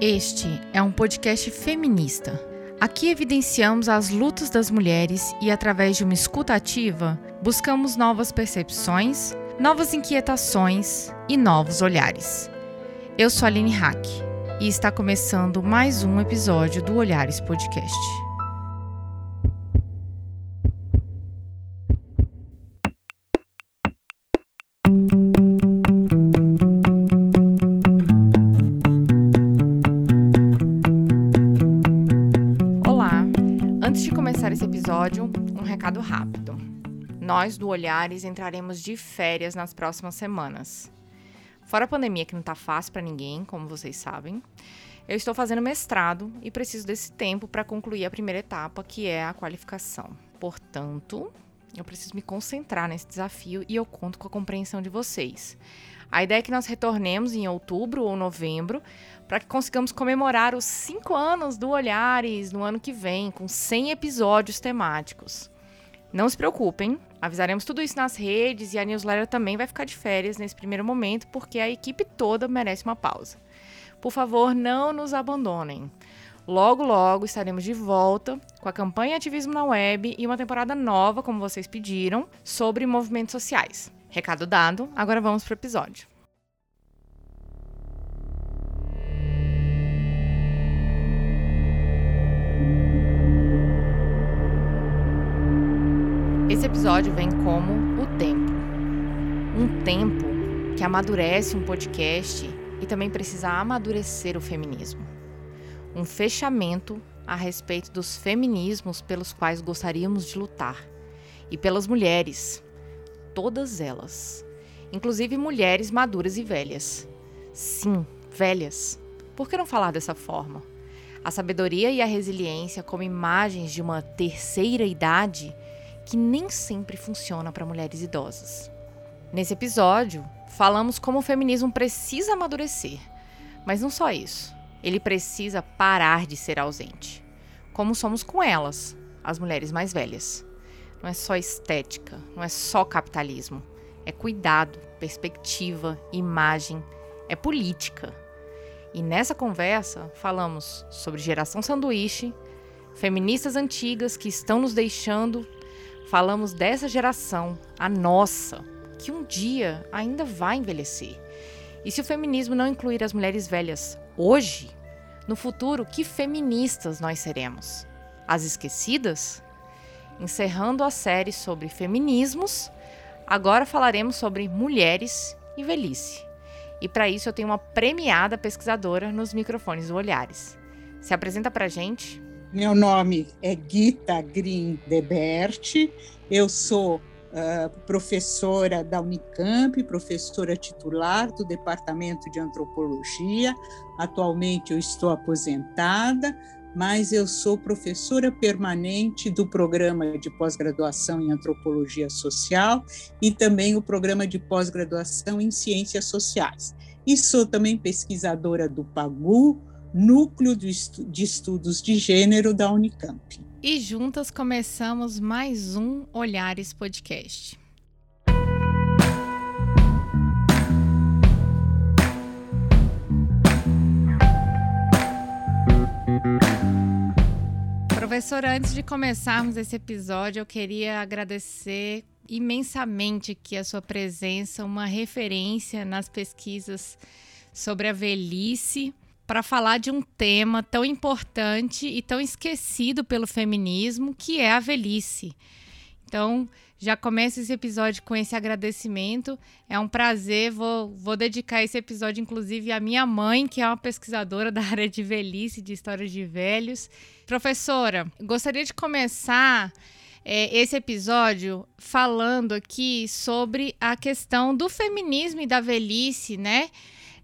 Este é um podcast feminista. Aqui evidenciamos as lutas das mulheres e, através de uma escuta ativa, buscamos novas percepções, novas inquietações e novos olhares. Eu sou Aline Hack e está começando mais um episódio do Olhares Podcast. Nós do Olhares entraremos de férias nas próximas semanas. Fora a pandemia que não tá fácil para ninguém, como vocês sabem, eu estou fazendo mestrado e preciso desse tempo para concluir a primeira etapa, que é a qualificação. Portanto, eu preciso me concentrar nesse desafio e eu conto com a compreensão de vocês. A ideia é que nós retornemos em outubro ou novembro para que consigamos comemorar os cinco anos do Olhares no ano que vem, com 100 episódios temáticos. Não se preocupem, avisaremos tudo isso nas redes e a newsletter também vai ficar de férias nesse primeiro momento, porque a equipe toda merece uma pausa. Por favor, não nos abandonem. Logo, logo estaremos de volta com a campanha Ativismo na Web e uma temporada nova, como vocês pediram, sobre movimentos sociais. Recado dado, agora vamos para o episódio. Episódio vem como o tempo. Um tempo que amadurece um podcast e também precisa amadurecer o feminismo. Um fechamento a respeito dos feminismos pelos quais gostaríamos de lutar e pelas mulheres, todas elas, inclusive mulheres maduras e velhas. Sim, velhas. Por que não falar dessa forma? A sabedoria e a resiliência como imagens de uma terceira idade que nem sempre funciona para mulheres idosas. Nesse episódio, falamos como o feminismo precisa amadurecer, mas não só isso. Ele precisa parar de ser ausente, como somos com elas, as mulheres mais velhas. Não é só estética, não é só capitalismo. É cuidado, perspectiva, imagem, é política. E nessa conversa falamos sobre geração sanduíche, feministas antigas que estão nos deixando, falamos dessa geração, a nossa, que um dia ainda vai envelhecer. E se o feminismo não incluir as mulheres velhas hoje, no futuro, que feministas nós seremos? As esquecidas? Encerrando a série sobre feminismos, agora falaremos sobre mulheres e velhice. E para isso eu tenho uma premiada pesquisadora nos microfones do Olhares. Se apresenta para gente. Meu nome é Gita Green Debert, eu sou uh, professora da Unicamp, professora titular do Departamento de Antropologia. Atualmente eu estou aposentada, mas eu sou professora permanente do programa de pós-graduação em Antropologia Social e também o programa de pós-graduação em Ciências Sociais. E sou também pesquisadora do PAGU, Núcleo de Estudos de Gênero da Unicamp. E juntas começamos mais um Olhares Podcast. Professora, antes de começarmos esse episódio, eu queria agradecer imensamente que a sua presença, uma referência nas pesquisas sobre a velhice, para falar de um tema tão importante e tão esquecido pelo feminismo, que é a velhice. Então, já começo esse episódio com esse agradecimento. É um prazer. Vou, vou dedicar esse episódio, inclusive, à minha mãe, que é uma pesquisadora da área de velhice, de histórias de velhos. Professora, gostaria de começar é, esse episódio falando aqui sobre a questão do feminismo e da velhice, né?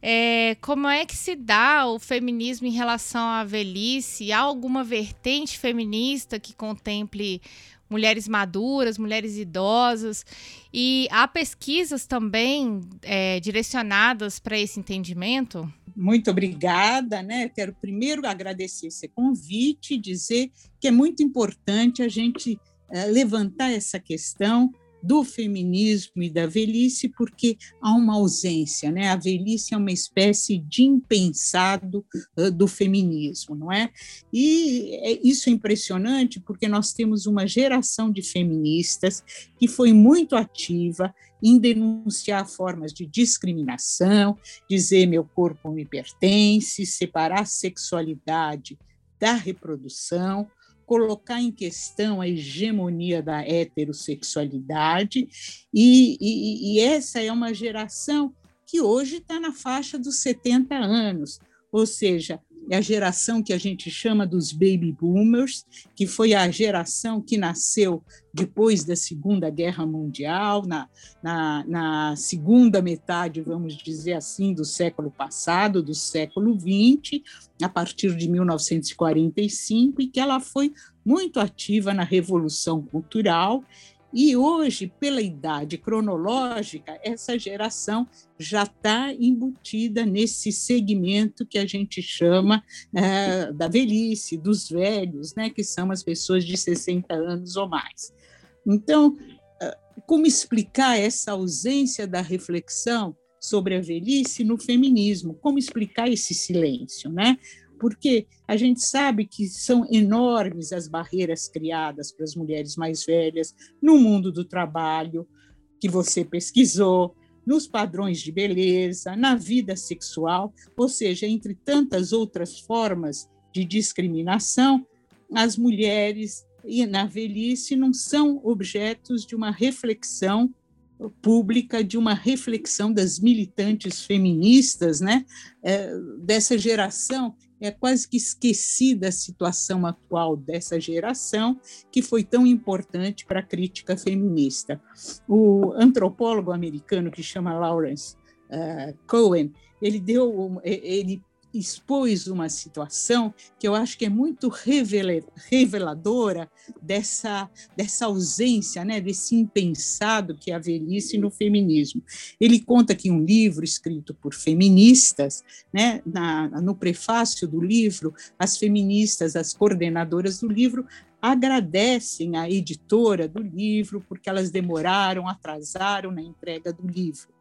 É, como é que se dá o feminismo em relação à velhice? Há alguma vertente feminista que contemple mulheres maduras, mulheres idosas? E há pesquisas também é, direcionadas para esse entendimento? Muito obrigada, né? Quero primeiro agradecer esse convite e dizer que é muito importante a gente é, levantar essa questão do feminismo e da velhice, porque há uma ausência, né? A velhice é uma espécie de impensado uh, do feminismo, não é? E é, isso é impressionante porque nós temos uma geração de feministas que foi muito ativa em denunciar formas de discriminação, dizer meu corpo me pertence, separar a sexualidade da reprodução, colocar em questão a hegemonia da heterossexualidade, e, e, e essa é uma geração que hoje está na faixa dos 70 anos, ou seja, é a geração que a gente chama dos baby boomers, que foi a geração que nasceu depois da Segunda Guerra Mundial, na, na, na segunda metade, vamos dizer assim, do século passado, do século XX, a partir de 1945, e que ela foi muito ativa na Revolução Cultural e hoje, pela idade cronológica, essa geração já está embutida nesse segmento que a gente chama é, da velhice, dos velhos, né, que são as pessoas de 60 anos ou mais. Então, é, como explicar essa ausência da reflexão sobre a velhice no feminismo? Como explicar esse silêncio, né? Porque a gente sabe que são enormes as barreiras criadas para as mulheres mais velhas no mundo do trabalho, que você pesquisou, nos padrões de beleza, na vida sexual, ou seja, entre tantas outras formas de discriminação, as mulheres na velhice não são objetos de uma reflexão pública de uma reflexão das militantes feministas, né, é, dessa geração. É quase que esquecida a situação atual dessa geração, que foi tão importante para a crítica feminista. O antropólogo americano que chama Lawrence uh, Cohen, ele deu, ele expôs uma situação que eu acho que é muito reveladora dessa, dessa ausência, né, desse impensado que é a velhice no feminismo. Ele conta que um livro escrito por feministas, né, na, no prefácio do livro, as feministas, as coordenadoras do livro, agradecem à editora do livro porque elas demoraram, atrasaram na entrega do livro.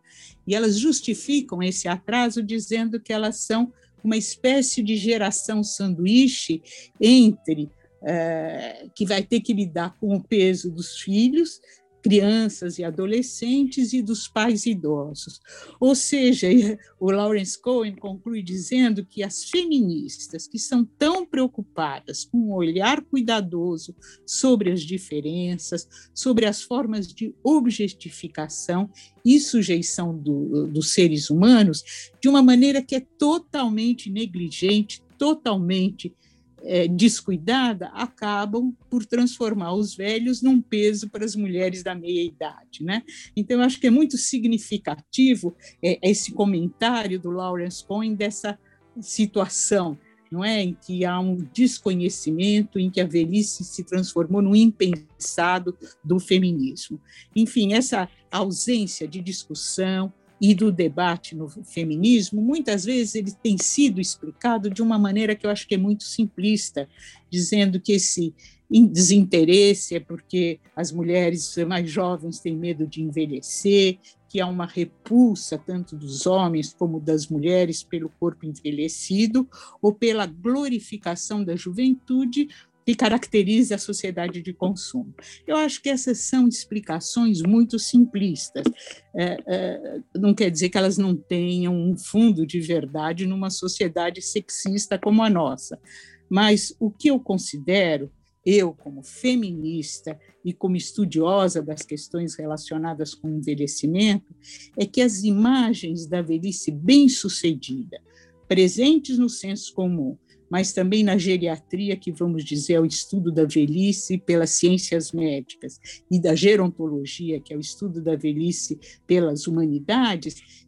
E elas justificam esse atraso dizendo que elas são uma espécie de geração sanduíche entre é, que vai ter que lidar com o peso dos filhos, crianças e adolescentes e dos pais idosos. Ou seja, o Lawrence Cohen conclui dizendo que as feministas que são tão preocupadas com um olhar cuidadoso sobre as diferenças, sobre as formas de objetificação e sujeição do, dos seres humanos, de uma maneira que é totalmente negligente, totalmente é, descuidada acabam por transformar os velhos num peso para as mulheres da meia idade, né? Então eu acho que é muito significativo é, esse comentário do Lawrence Cohen dessa situação, não é, em que há um desconhecimento, em que a velhice se transformou no impensado do feminismo. Enfim, essa ausência de discussão, e do debate no feminismo, muitas vezes ele tem sido explicado de uma maneira que eu acho que é muito simplista, dizendo que esse desinteresse é porque as mulheres mais jovens têm medo de envelhecer, que há uma repulsa tanto dos homens como das mulheres pelo corpo envelhecido, ou pela glorificação da juventude, que caracteriza a sociedade de consumo. Eu acho que essas são explicações muito simplistas. É, é, não quer dizer que elas não tenham um fundo de verdade numa sociedade sexista como a nossa, mas o que eu considero, eu como feminista e como estudiosa das questões relacionadas com o envelhecimento, é que as imagens da velhice bem-sucedida, presentes no senso comum, mas também na geriatria, que vamos dizer é o estudo da velhice pelas ciências médicas, e da gerontologia, que é o estudo da velhice pelas humanidades,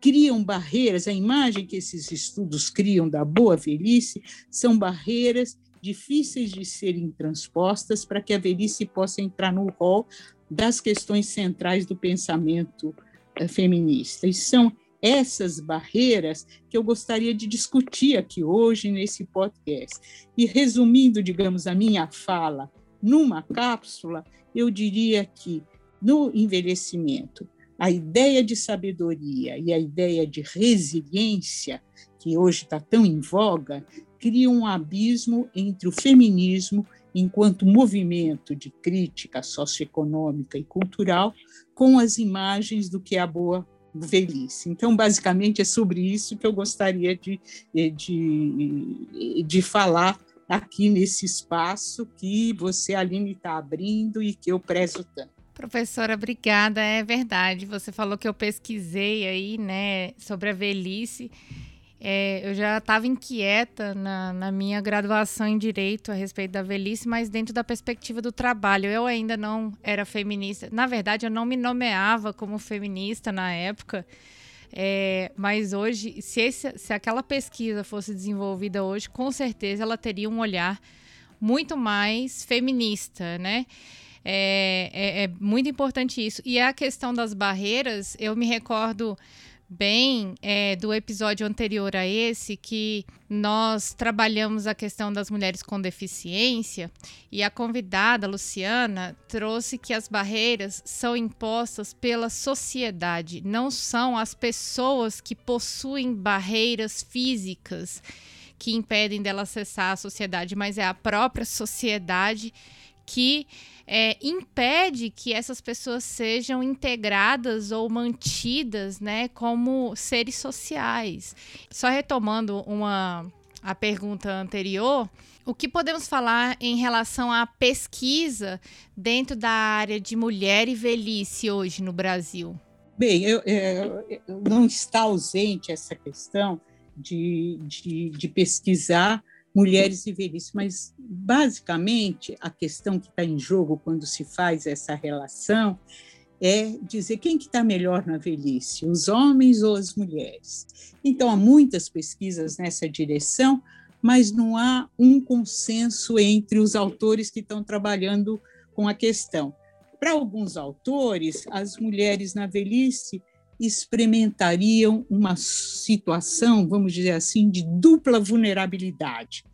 criam barreiras, a imagem que esses estudos criam da boa velhice são barreiras difíceis de serem transpostas para que a velhice possa entrar no rol das questões centrais do pensamento eh, feminista. E são essas barreiras que eu gostaria de discutir aqui hoje nesse podcast. E resumindo, digamos, a minha fala numa cápsula, eu diria que no envelhecimento, a ideia de sabedoria e a ideia de resiliência, que hoje está tão em voga, cria um abismo entre o feminismo enquanto movimento de crítica socioeconômica e cultural com as imagens do que é a boa velhice. Então, basicamente, é sobre isso que eu gostaria de, de, de falar aqui nesse espaço que você, Aline, está abrindo e que eu prezo tanto. Professora, obrigada. É verdade. Você falou que eu pesquisei aí, né, sobre a velhice. É, eu já estava inquieta na, na, minha graduação em Direito a respeito da velhice, mas dentro da perspectiva do trabalho. Eu ainda não era feminista. Na verdade, eu não me nomeava como feminista na época. É, mas hoje, se, esse, se aquela pesquisa fosse desenvolvida hoje, com certeza ela teria um olhar muito mais feminista, né? É, é, é muito importante isso. E a questão das barreiras, eu me recordo bem é, do episódio anterior a esse, que nós trabalhamos a questão das mulheres com deficiência, e a convidada, Luciana, trouxe que as barreiras são impostas pela sociedade, não são as pessoas que possuem barreiras físicas que impedem dela acessar a sociedade, mas é a própria sociedade que é, impede que essas pessoas sejam integradas ou mantidas né, como seres sociais. Só retomando uma, a pergunta anterior, o que podemos falar em relação à pesquisa dentro da área de mulher e velhice hoje no Brasil? Bem, eu, é, não está ausente essa questão de, de, de pesquisar mulheres e velhice, mas basicamente a questão que está em jogo quando se faz essa relação é dizer quem que está melhor na velhice, os homens ou as mulheres. Então há muitas pesquisas nessa direção, mas não há um consenso entre os autores que estão trabalhando com a questão. Para alguns autores, as mulheres na velhice experimentariam uma situação, vamos dizer assim, de dupla vulnerabilidade,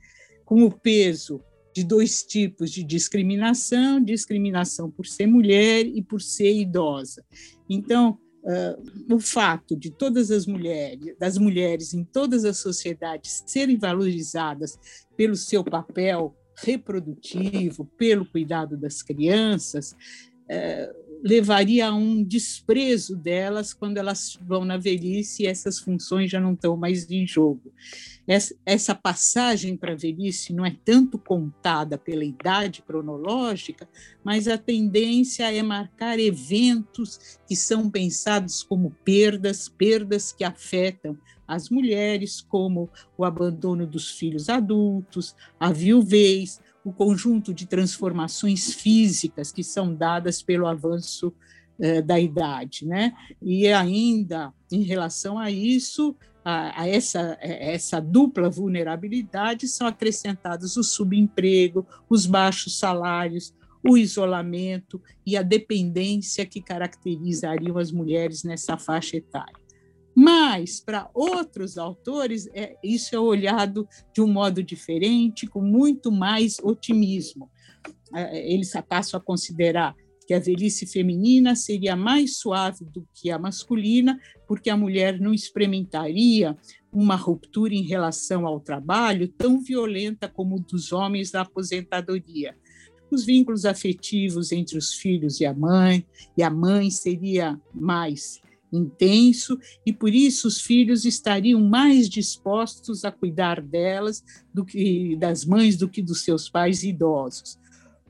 com o peso de dois tipos de discriminação: discriminação por ser mulher e por ser idosa. Então, uh, o fato de todas as mulheres, das mulheres em todas as sociedades serem valorizadas pelo seu papel reprodutivo, pelo cuidado das crianças, uh, levaria a um desprezo delas quando elas vão na velhice e essas funções já não estão mais em jogo. Essa passagem para a velhice não é tanto contada pela idade cronológica, mas a tendência é marcar eventos que são pensados como perdas, perdas que afetam as mulheres, como o abandono dos filhos adultos, a viuvez, o conjunto de transformações físicas que são dadas pelo avanço eh, da idade, né? E ainda em relação a isso, a, a essa, essa dupla vulnerabilidade, são acrescentados o subemprego, os baixos salários, o isolamento e a dependência que caracterizariam as mulheres nessa faixa etária. Mas, para outros autores, é, isso é olhado de um modo diferente, com muito mais otimismo. É, eles passam a considerar que a velhice feminina seria mais suave do que a masculina, porque a mulher não experimentaria uma ruptura em relação ao trabalho tão violenta como dos homens da aposentadoria. Os vínculos afetivos entre os filhos e a mãe, e a mãe seria mais intenso e por isso os filhos estariam mais dispostos a cuidar delas do que das mães do que dos seus pais idosos.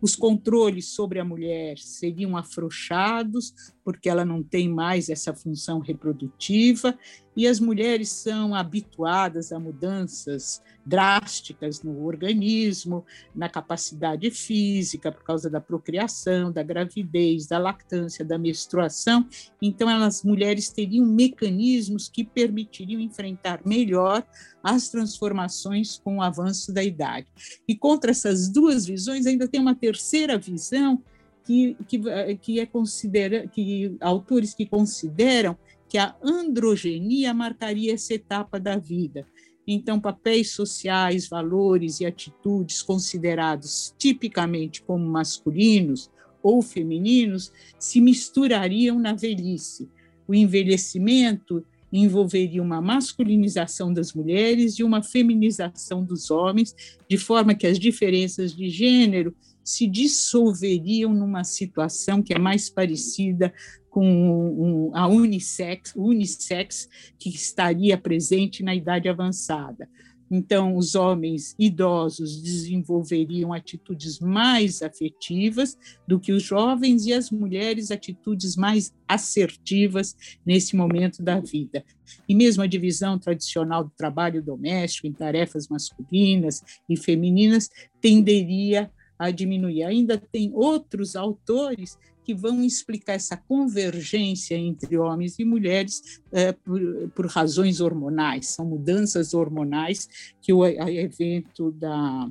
Os controles sobre a mulher seriam afrouxados, porque ela não tem mais essa função reprodutiva, e as mulheres são habituadas a mudanças drásticas no organismo, na capacidade física, por causa da procriação, da gravidez, da lactância, da menstruação. Então, as mulheres teriam mecanismos que permitiriam enfrentar melhor as transformações com o avanço da idade. E contra essas duas visões, ainda tem uma terceira visão que, que, que é considera que autores que consideram que a androgenia marcaria essa etapa da vida. Então, papéis sociais, valores e atitudes considerados tipicamente como masculinos ou femininos se misturariam na velhice. O envelhecimento envolveria uma masculinização das mulheres e uma feminização dos homens, de forma que as diferenças de gênero se dissolveriam numa situação que é mais parecida com a unissex, unissex que estaria presente na idade avançada. Então, os homens idosos desenvolveriam atitudes mais afetivas do que os jovens e as mulheres atitudes mais assertivas nesse momento da vida. E mesmo a divisão tradicional do trabalho doméstico em tarefas masculinas e femininas tenderia a diminuir. Ainda tem outros autores que vão explicar essa convergência entre homens e mulheres é, por, por, razões hormonais, são mudanças hormonais que o evento da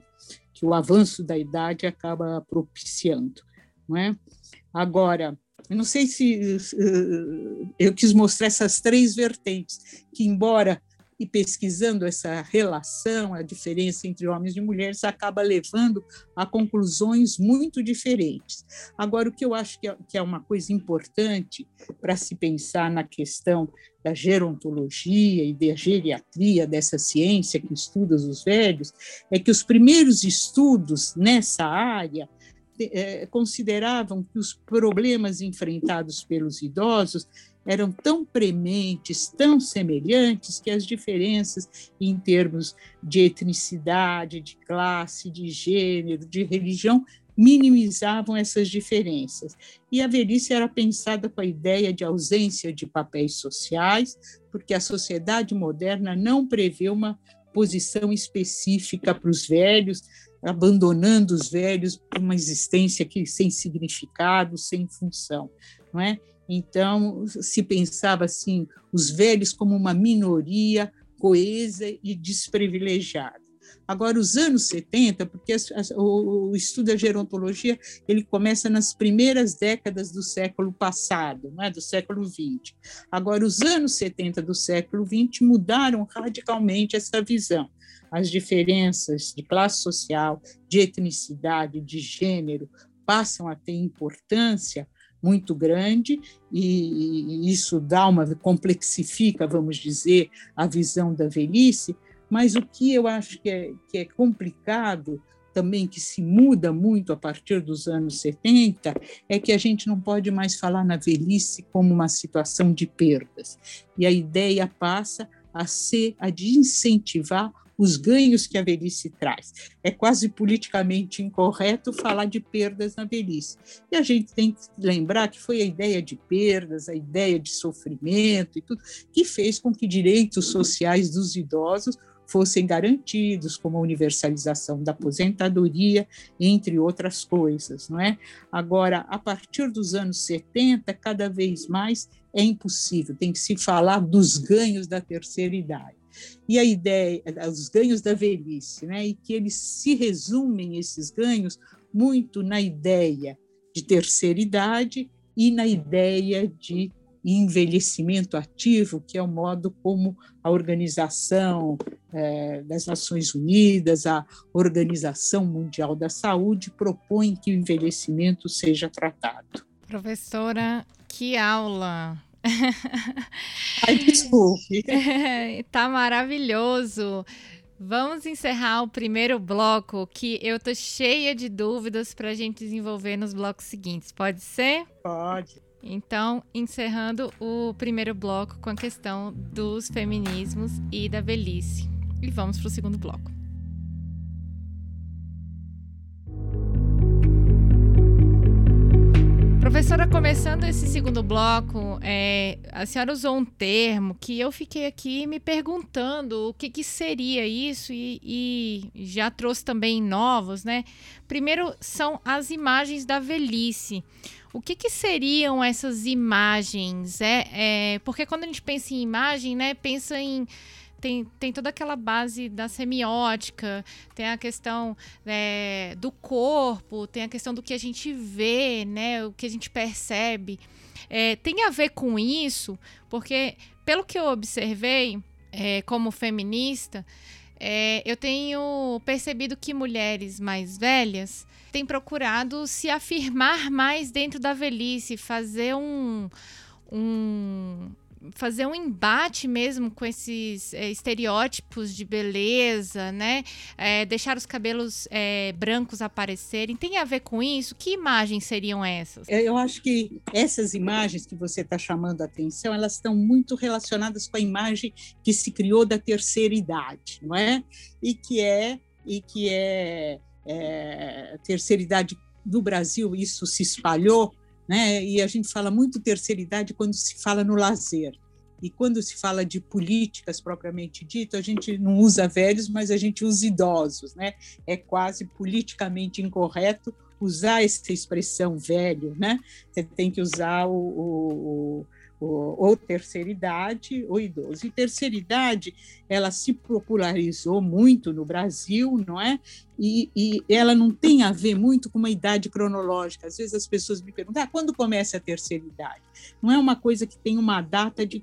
que o avanço da idade acaba propiciando, não é? Agora, eu não sei se eu quis mostrar essas três vertentes que embora e pesquisando essa relação, a diferença entre homens e mulheres, acaba levando a conclusões muito diferentes. Agora, o que eu acho que é, que é uma coisa importante para se pensar na questão da gerontologia e da geriatria, dessa ciência que estuda os velhos, é que os primeiros estudos nessa área é, consideravam que os problemas enfrentados pelos idosos eram tão prementes, tão semelhantes, que as diferenças em termos de etnicidade, de classe, de gênero, de religião minimizavam essas diferenças. E a velhice era pensada com a ideia de ausência de papéis sociais, porque a sociedade moderna não prevê uma posição específica para os velhos, abandonando os velhos para uma existência que sem significado, sem função, não é? Então, se pensava assim, os velhos como uma minoria coesa e desprivilegiada. Agora, os anos 70, porque o, estudo da gerontologia ele começa nas primeiras décadas do século passado, não é? do século 20. Agora, os anos 70 do século 20 mudaram radicalmente essa visão. As diferenças de classe social, de etnicidade, de gênero passam a ter importância muito grande e isso dá uma complexifica, vamos dizer, a visão da velhice, mas o que eu acho que é, que é complicado também que se muda muito a partir dos anos 70 é que a gente não pode mais falar na velhice como uma situação de perdas. E a ideia passa a ser a de incentivar os ganhos que a velhice traz. É quase politicamente incorreto falar de perdas na velhice. E a gente tem que lembrar que foi a ideia de perdas, a ideia de sofrimento e tudo, que fez com que direitos sociais dos idosos fossem garantidos, como a universalização da aposentadoria, entre outras coisas, não é? Agora, a partir dos anos 70, cada vez mais é impossível, tem que se falar dos ganhos da terceira idade e a ideia, os ganhos da velhice, né? e que eles se resumem, esses ganhos, muito na ideia de terceira idade e na ideia de envelhecimento ativo, que é o modo como a Organização é, das Nações Unidas, a Organização Mundial da Saúde, propõe que o envelhecimento seja tratado. Professora, que aula! Ai, desculpe. tá maravilhoso. Vamos encerrar o primeiro bloco, que eu tô cheia de dúvidas para a gente desenvolver nos blocos seguintes. Pode ser? Pode. Então, encerrando o primeiro bloco com a questão dos feminismos e da velhice. E vamos para o segundo bloco. Professora, começando esse segundo bloco, é, a senhora usou um termo que eu fiquei aqui me perguntando o que, que seria isso e, e, já trouxe também novos, né? Primeiro são as imagens da velhice. O que, que seriam essas imagens? É, é, porque quando a gente pensa em imagem, né, pensa em tem, tem toda aquela base da semiótica, tem a questão é, do corpo, tem a questão do que a gente vê, né, o que a gente percebe. É, tem a ver com isso, porque, pelo que eu observei, é, como feminista, é, eu tenho percebido que mulheres mais velhas têm procurado se afirmar mais dentro da velhice, fazer um, um fazer um embate mesmo com esses é, estereótipos de beleza, né? É, deixar os cabelos é, brancos aparecerem. Tem a ver com isso? Que imagens seriam essas? Eu acho que essas imagens que você está chamando a atenção, elas estão muito relacionadas com a imagem que se criou da terceira idade, não é? E que é e que é, é terceira idade no Brasil isso se espalhou né? E a gente fala muito terceira idade quando se fala no lazer. E quando se fala de políticas propriamente dito, a gente não usa velhos, mas a gente usa idosos, né? É quase politicamente incorreto usar essa expressão velho, né? Você tem que usar o, o, ou terceira idade ou idoso. E terceira idade, ela se popularizou muito no Brasil, não é? E, e, ela não tem a ver muito com uma idade cronológica. Às vezes as pessoas me perguntam, ah, quando começa a terceira idade? Não é uma coisa que tem uma data de,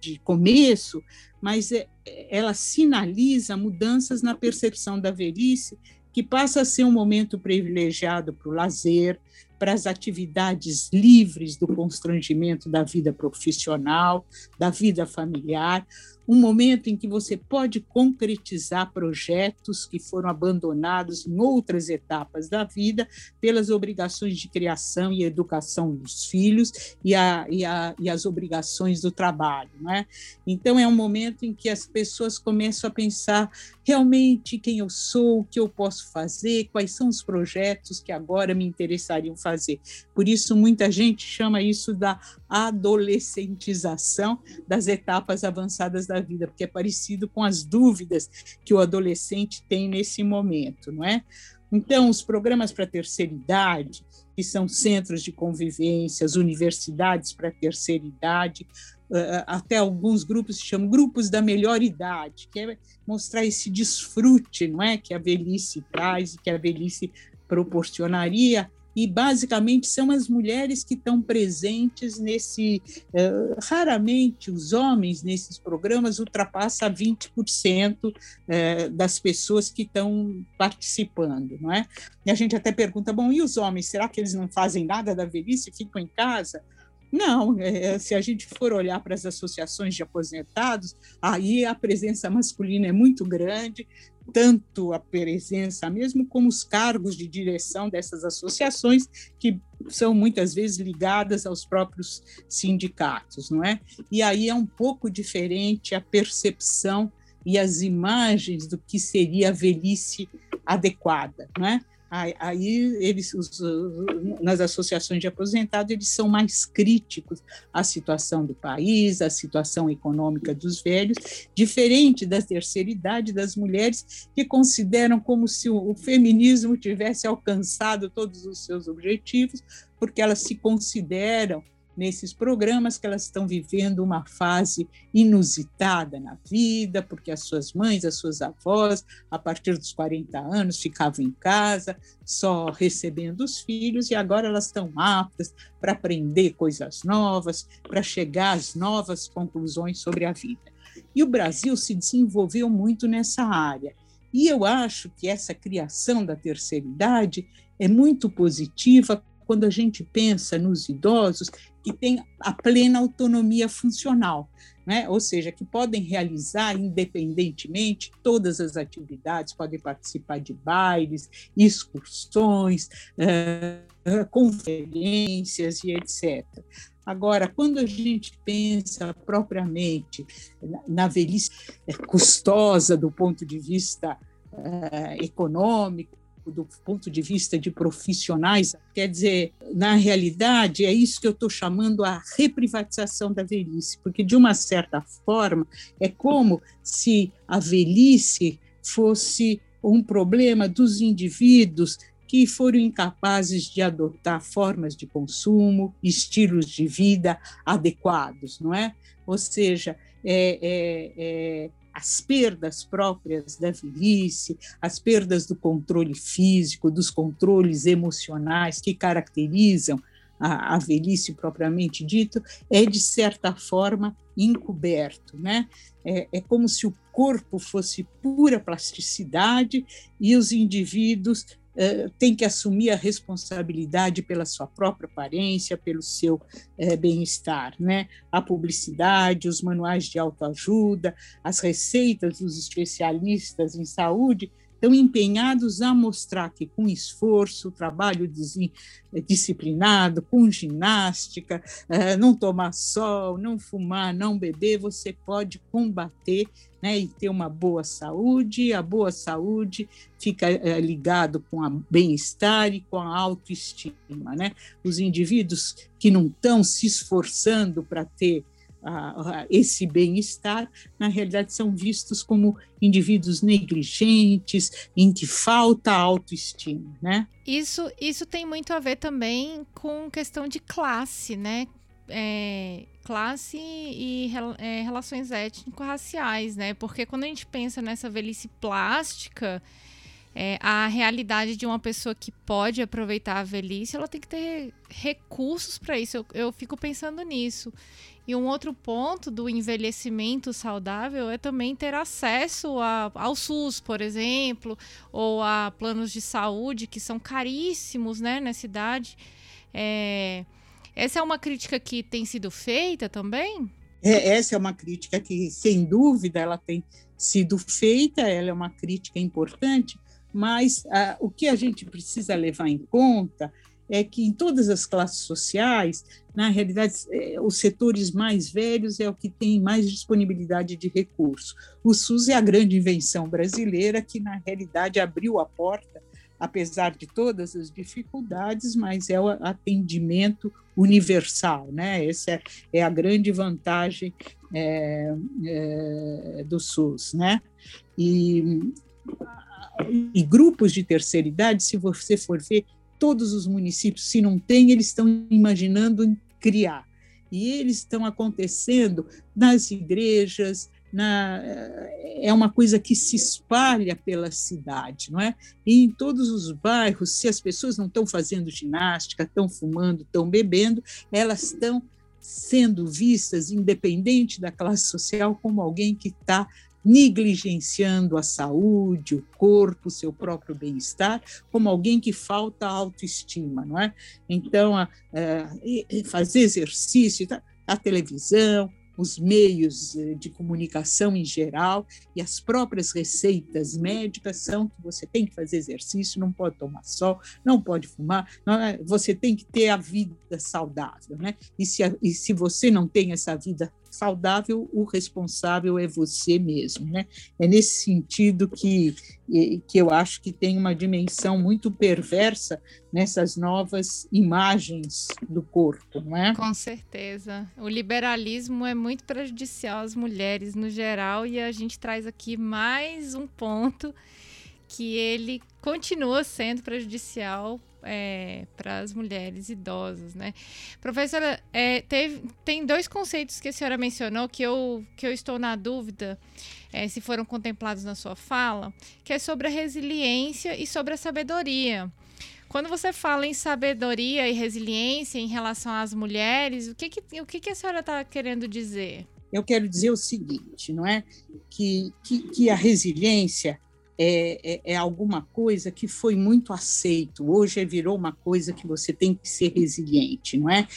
de começo, mas é, ela sinaliza mudanças na percepção da velhice, que passa a ser um momento privilegiado para o lazer, para as atividades livres do constrangimento da vida profissional, da vida familiar, um momento em que você pode concretizar projetos que foram abandonados em outras etapas da vida pelas obrigações de criação e educação dos filhos e, a, e, a, e as obrigações do trabalho. Né? Então, é um momento em que as pessoas começam a pensar realmente quem eu sou, o que eu posso fazer, quais são os projetos que agora me interessariam fazer. Por isso, muita gente chama isso da adolescentização das etapas avançadas da vida, porque é parecido com as dúvidas que o adolescente tem nesse momento, não é? Então, os programas para terceira idade, que são centros de convivência, as universidades para terceira idade, até alguns grupos se chamam grupos da melhor idade, que é mostrar esse desfrute, não é, que a velhice traz, que a velhice proporcionaria e basicamente são as mulheres que estão presentes nesse. Uh, raramente os homens nesses programas ultrapassam 20% uh, das pessoas que estão participando, não é? E a gente até pergunta: bom, e os homens? Será que eles não fazem nada da velhice, ficam em casa? Não, é, se a gente for olhar para as associações de aposentados, aí a presença masculina é muito grande, tanto a presença mesmo como os cargos de direção dessas associações que são muitas vezes ligadas aos próprios sindicatos, não é? E aí é um pouco diferente a percepção e as imagens do que seria a velhice adequada, não é? Aí eles, os, nas associações de aposentados, eles são mais críticos à situação do país, à situação econômica dos velhos, diferente da terceira idade das mulheres que consideram como se o, o feminismo tivesse alcançado todos os seus objetivos, porque elas se consideram nesses programas que elas estão vivendo uma fase inusitada na vida, porque as suas mães, as suas avós, a partir dos 40 anos, ficavam em casa só recebendo os filhos e agora elas estão aptas para aprender coisas novas, para chegar às novas conclusões sobre a vida. E o Brasil se desenvolveu muito nessa área. E eu acho que essa criação da terceira idade é muito positiva quando a gente pensa nos idosos que têm a plena autonomia funcional, né? ou seja, que podem realizar independentemente todas as atividades, podem participar de bailes, excursões, uh, conferências e etc. Agora, quando a gente pensa propriamente na velhice custosa do ponto de vista uh, econômico, do ponto de vista de profissionais, quer dizer, na realidade, é isso que eu estou chamando a reprivatização da velhice, porque, de uma certa forma, é como se a velhice fosse um problema dos indivíduos que foram incapazes de adotar formas de consumo, estilos de vida adequados, não é? Ou seja, é, é, é as perdas próprias da velhice, as perdas do controle físico, dos controles emocionais que caracterizam a, a velhice propriamente dito, é de certa forma encoberto, né? É, é como se o corpo fosse pura plasticidade e os indivíduos eh, têm que assumir a responsabilidade pela sua própria aparência, pelo seu eh, bem-estar. Né? A publicidade, os manuais de autoajuda, as receitas dos especialistas em saúde estão empenhados a mostrar que, com esforço, trabalho disciplinado, com ginástica, eh, não tomar sol, não fumar, não beber, você pode combater né, e ter uma boa saúde. A boa saúde fica é, ligado com o bem-estar e com a autoestima. Né? Os indivíduos que não estão se esforçando para ter esse bem-estar, na realidade, são vistos como indivíduos negligentes, em que falta autoestima, né? Isso, isso tem muito a ver também com questão de classe, né? É, classe e é, relações étnico-raciais, né? Porque quando a gente pensa nessa velhice plástica, é, a realidade de uma pessoa que pode aproveitar a velhice, ela tem que ter recursos para isso. Eu, eu fico pensando nisso. E um outro ponto do envelhecimento saudável é também ter acesso a, ao SUS, por exemplo, ou a planos de saúde que são caríssimos né, nessa idade. É, essa é uma crítica que tem sido feita também? É, essa é uma crítica que, sem dúvida, ela tem sido feita, ela é uma crítica importante, mas ah, o que a gente precisa levar em conta é que em todas as classes sociais, na realidade, é, os setores mais velhos é o que tem mais disponibilidade de recursos. O SUS é a grande invenção brasileira que, na realidade, abriu a porta, apesar de todas as dificuldades, mas é o atendimento universal, né? Essa é, a grande vantagem é, é, do SUS, né? E, e grupos de terceira idade, se você for ver, todos os municípios, se não tem, eles estão imaginando em criar. E eles estão acontecendo nas igrejas, na, é uma coisa que se espalha pela cidade, não é? E em todos os bairros, se as pessoas não estão fazendo ginástica, estão fumando, estão bebendo, elas estão sendo vistas, independente da classe social, como alguém que está negligenciando a saúde, o corpo, o seu próprio bem-estar, como alguém que falta autoestima, não é? Então, a, a fazer exercício, tá? a televisão, os meios eh, de comunicação em geral e as próprias receitas médicas são que você tem que fazer exercício, não pode tomar sol, não pode fumar, não é? você tem que ter a vida saudável, né? E se, e se você não tem essa vida saudável, o responsável é você mesmo, né? É nesse sentido que, que eu acho que tem uma dimensão muito perversa nessas novas imagens do corpo, não é? Com certeza. O liberalismo é muito prejudicial às mulheres no geral e a gente traz aqui mais um ponto que ele continua sendo prejudicial é, para as mulheres idosas, né? Professora, é, teve, tem dois conceitos que a senhora mencionou que eu, que eu estou na dúvida é, se foram contemplados na sua fala, que é sobre a resiliência e sobre a sabedoria. Quando você fala em sabedoria e resiliência em relação às mulheres, o que, que, o que, que a senhora está querendo dizer? Eu quero dizer o seguinte, não é? Que, que, que a resiliência é, é, é, alguma coisa que foi muito aceito, hoje virou uma coisa que você tem que ser resiliente, não é?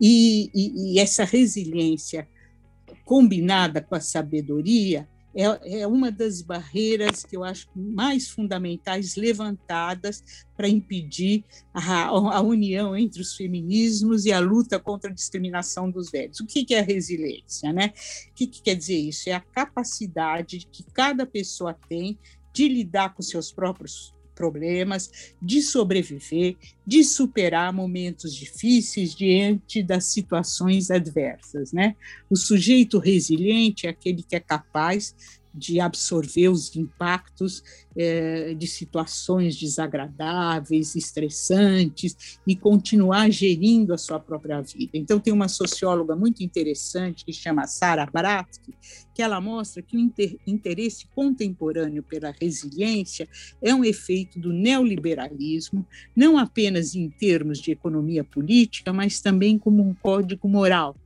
E, e, e essa resiliência combinada com a sabedoria é, é, uma das barreiras que eu acho mais fundamentais levantadas para impedir a, a, união entre os feminismos e a luta contra a discriminação dos velhos. O que, que é resiliência? Né? O que, que quer dizer isso? É a capacidade que cada pessoa tem de lidar com seus próprios problemas, de sobreviver, de superar momentos difíceis diante das situações adversas, né? O sujeito resiliente é aquele que é capaz de absorver os impactos é, de situações desagradáveis, estressantes e continuar gerindo a sua própria vida. Então, tem uma socióloga muito interessante que chama Sarah Bratsky, que ela mostra que o inter interesse contemporâneo pela resiliência é um efeito do neoliberalismo, não apenas em termos de economia política, mas também como um código moral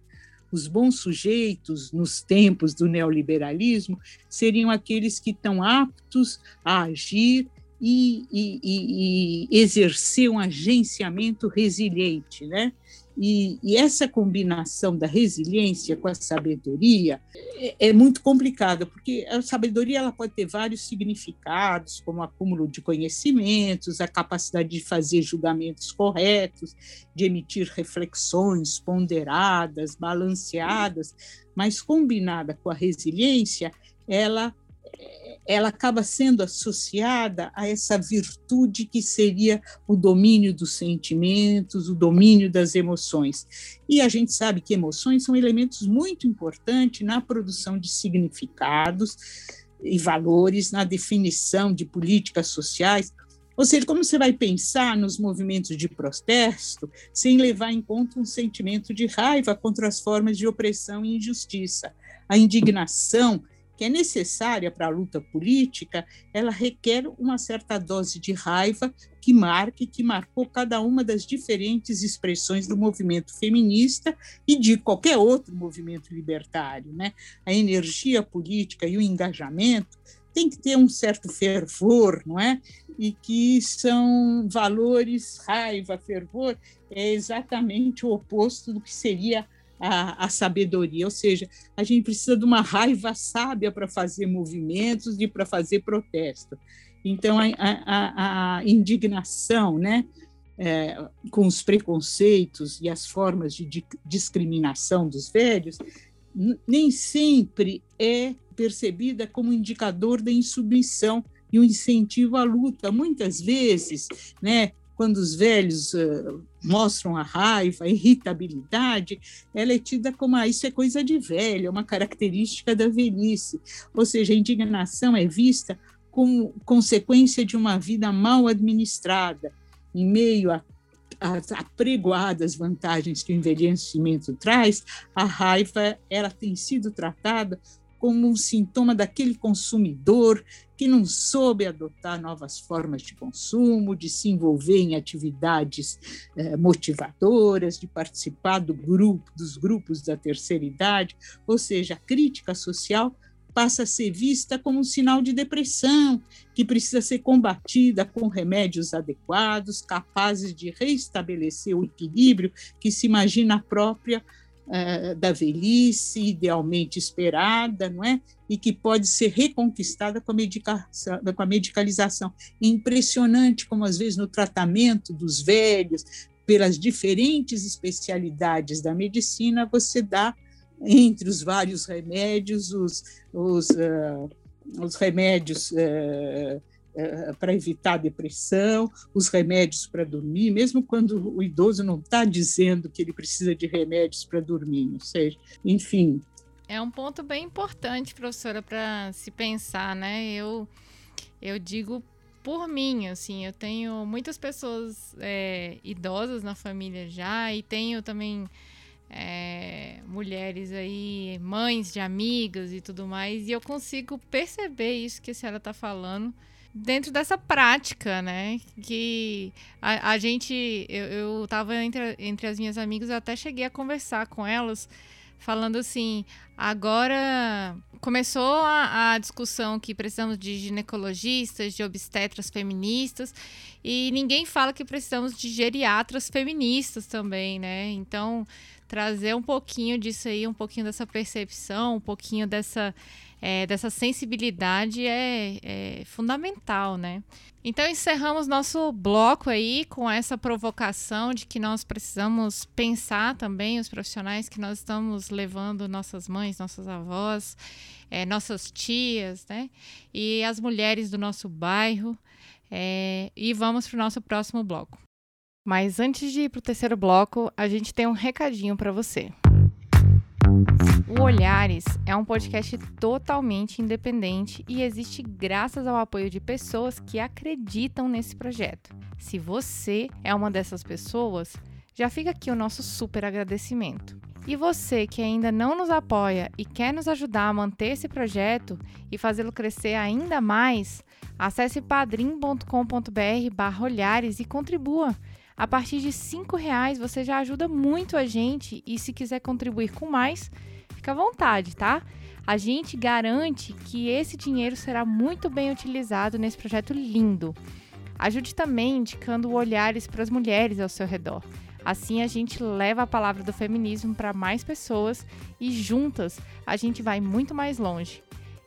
os bons sujeitos nos tempos do neoliberalismo seriam aqueles que estão aptos a agir e, e, e, e exercer um agenciamento resiliente, né? E, e, essa combinação da resiliência com a sabedoria é, é, muito complicada, porque a sabedoria ela pode ter vários significados, como acúmulo de conhecimentos, a capacidade de fazer julgamentos corretos, de emitir reflexões ponderadas, balanceadas, mas combinada com a resiliência, ela ela acaba sendo associada a essa virtude que seria o domínio dos sentimentos, o domínio das emoções. E a gente sabe que emoções são elementos muito importantes na produção de significados e valores, na definição de políticas sociais. Ou seja, como você vai pensar nos movimentos de protesto sem levar em conta um sentimento de raiva contra as formas de opressão e injustiça? A indignação que é necessária para a luta política, ela requer uma certa dose de raiva que marque, que marcou cada uma das diferentes expressões do movimento feminista e de qualquer outro movimento libertário. Né? A energia política e o engajamento tem que ter um certo fervor, não é? E que são valores, raiva, fervor, é exatamente o oposto do que seria a, a, sabedoria, ou seja, a gente precisa de uma raiva sábia para fazer movimentos e para fazer protesto. Então, a, a, a indignação, né, é, com os preconceitos e as formas de, de discriminação dos velhos, nem sempre é percebida como indicador da insubmissão e um incentivo à luta. Muitas vezes, né, quando os velhos uh, mostram a raiva, a irritabilidade, ela é tida como ah, isso é coisa de velho, é uma característica da velhice. Ou seja, a indignação é vista como consequência de uma vida mal administrada, em meio a as apregoadas vantagens que o envelhecimento traz, a raiva ela tem sido tratada como um sintoma daquele consumidor que não soube adotar novas formas de consumo, de se envolver em atividades eh, motivadoras, de participar do grupo, dos grupos da terceira idade, ou seja, a crítica social passa a ser vista como um sinal de depressão, que precisa ser combatida com remédios adequados, capazes de reestabelecer o equilíbrio que se imagina própria uh, da velhice, idealmente esperada, não é? E que pode ser reconquistada com a, medicação, com a medicalização. É impressionante como, às vezes, no tratamento dos velhos, pelas diferentes especialidades da medicina, você dá, entre os vários remédios, os, os, uh, os remédios. Uh, é, para evitar a depressão, os remédios para dormir, mesmo quando o idoso não está dizendo que ele precisa de remédios para dormir, não sei. Enfim. É um ponto bem importante, professora, para se pensar, né? Eu, eu digo por mim, assim, eu tenho muitas pessoas é, idosas na família já e tenho também é, mulheres aí, mães de amigas e tudo mais, e eu consigo perceber isso que a senhora está falando dentro dessa prática, né? Que a, a gente, eu, eu tava entre, entre as minhas amigas, eu até cheguei a conversar com elas, falando assim: agora começou a, a discussão que precisamos de ginecologistas, de obstetras feministas, e ninguém fala que precisamos de geriatras feministas também, né? Então, trazer um pouquinho disso aí, um pouquinho dessa percepção, um pouquinho dessa é, dessa sensibilidade é, é fundamental, né? Então encerramos nosso bloco aí com essa provocação de que nós precisamos pensar também os profissionais que nós estamos levando nossas mães, nossas avós, é, nossas tias, né? E as mulheres do nosso bairro. É, e vamos para o nosso próximo bloco. Mas antes de ir para o terceiro bloco, a gente tem um recadinho para você. O Olhares é um podcast totalmente independente e existe graças ao apoio de pessoas que acreditam nesse projeto. Se você é uma dessas pessoas, já fica aqui o nosso super agradecimento. E você que ainda não nos apoia e quer nos ajudar a manter esse projeto e fazê-lo crescer ainda mais, acesse padrim.com.br olhares e contribua. A partir de R$ reais você já ajuda muito a gente e se quiser contribuir com mais, fica à vontade, tá? A gente garante que esse dinheiro será muito bem utilizado nesse projeto lindo. Ajude também indicando olhares para as mulheres ao seu redor. Assim a gente leva a palavra do feminismo para mais pessoas e juntas a gente vai muito mais longe.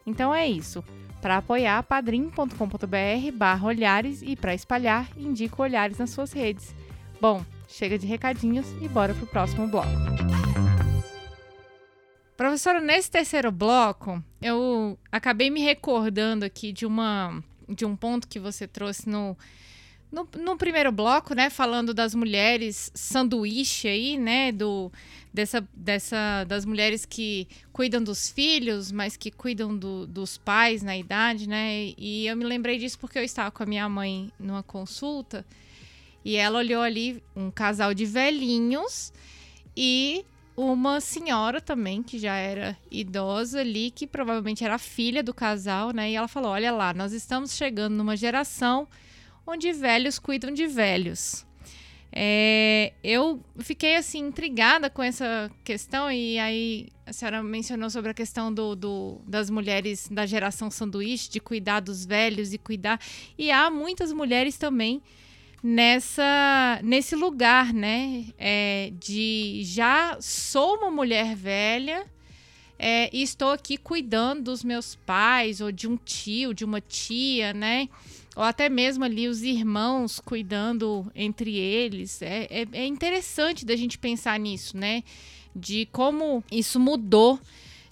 Então é isso. Para apoiar, padrim.com.br barra olhares e para espalhar, indica olhares nas suas redes. Bom, chega de recadinhos e bora pro próximo bloco. Professora, nesse terceiro bloco, eu acabei me recordando aqui de uma de um ponto que você trouxe no no, no, primeiro bloco, né, falando das mulheres sanduíche aí, né, do, dessa, dessa, das mulheres que cuidam dos filhos, mas que cuidam do, dos pais na idade, né, e eu me lembrei disso porque eu estava com a minha mãe numa consulta e ela olhou ali um casal de velhinhos e uma senhora também, que já era idosa ali, que provavelmente era filha do casal, né, e ela falou, olha lá, nós estamos chegando numa geração onde velhos cuidam de velhos. É, eu fiquei assim intrigada com essa questão e aí a senhora mencionou sobre a questão do, do, das mulheres da geração sanduíche de cuidar dos velhos e cuidar. E há muitas mulheres também nessa nesse lugar né? É, de já sou uma mulher velha é, e estou aqui cuidando dos meus pais ou de um tio de uma tia né ou até mesmo ali os irmãos cuidando entre eles. É, é, é interessante da gente pensar nisso, né? De como isso mudou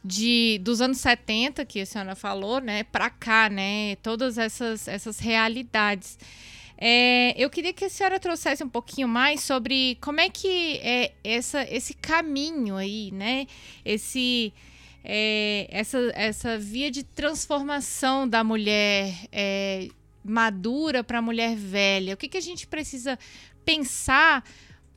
de dos anos 70, que a senhora falou, né, para cá, né? Todas essas, essas realidades. É, eu queria que a senhora trouxesse um pouquinho mais sobre como é que é essa, esse caminho aí, né? Esse, é, essa, essa via de transformação da mulher é, madura para a mulher velha? O que, que a gente precisa pensar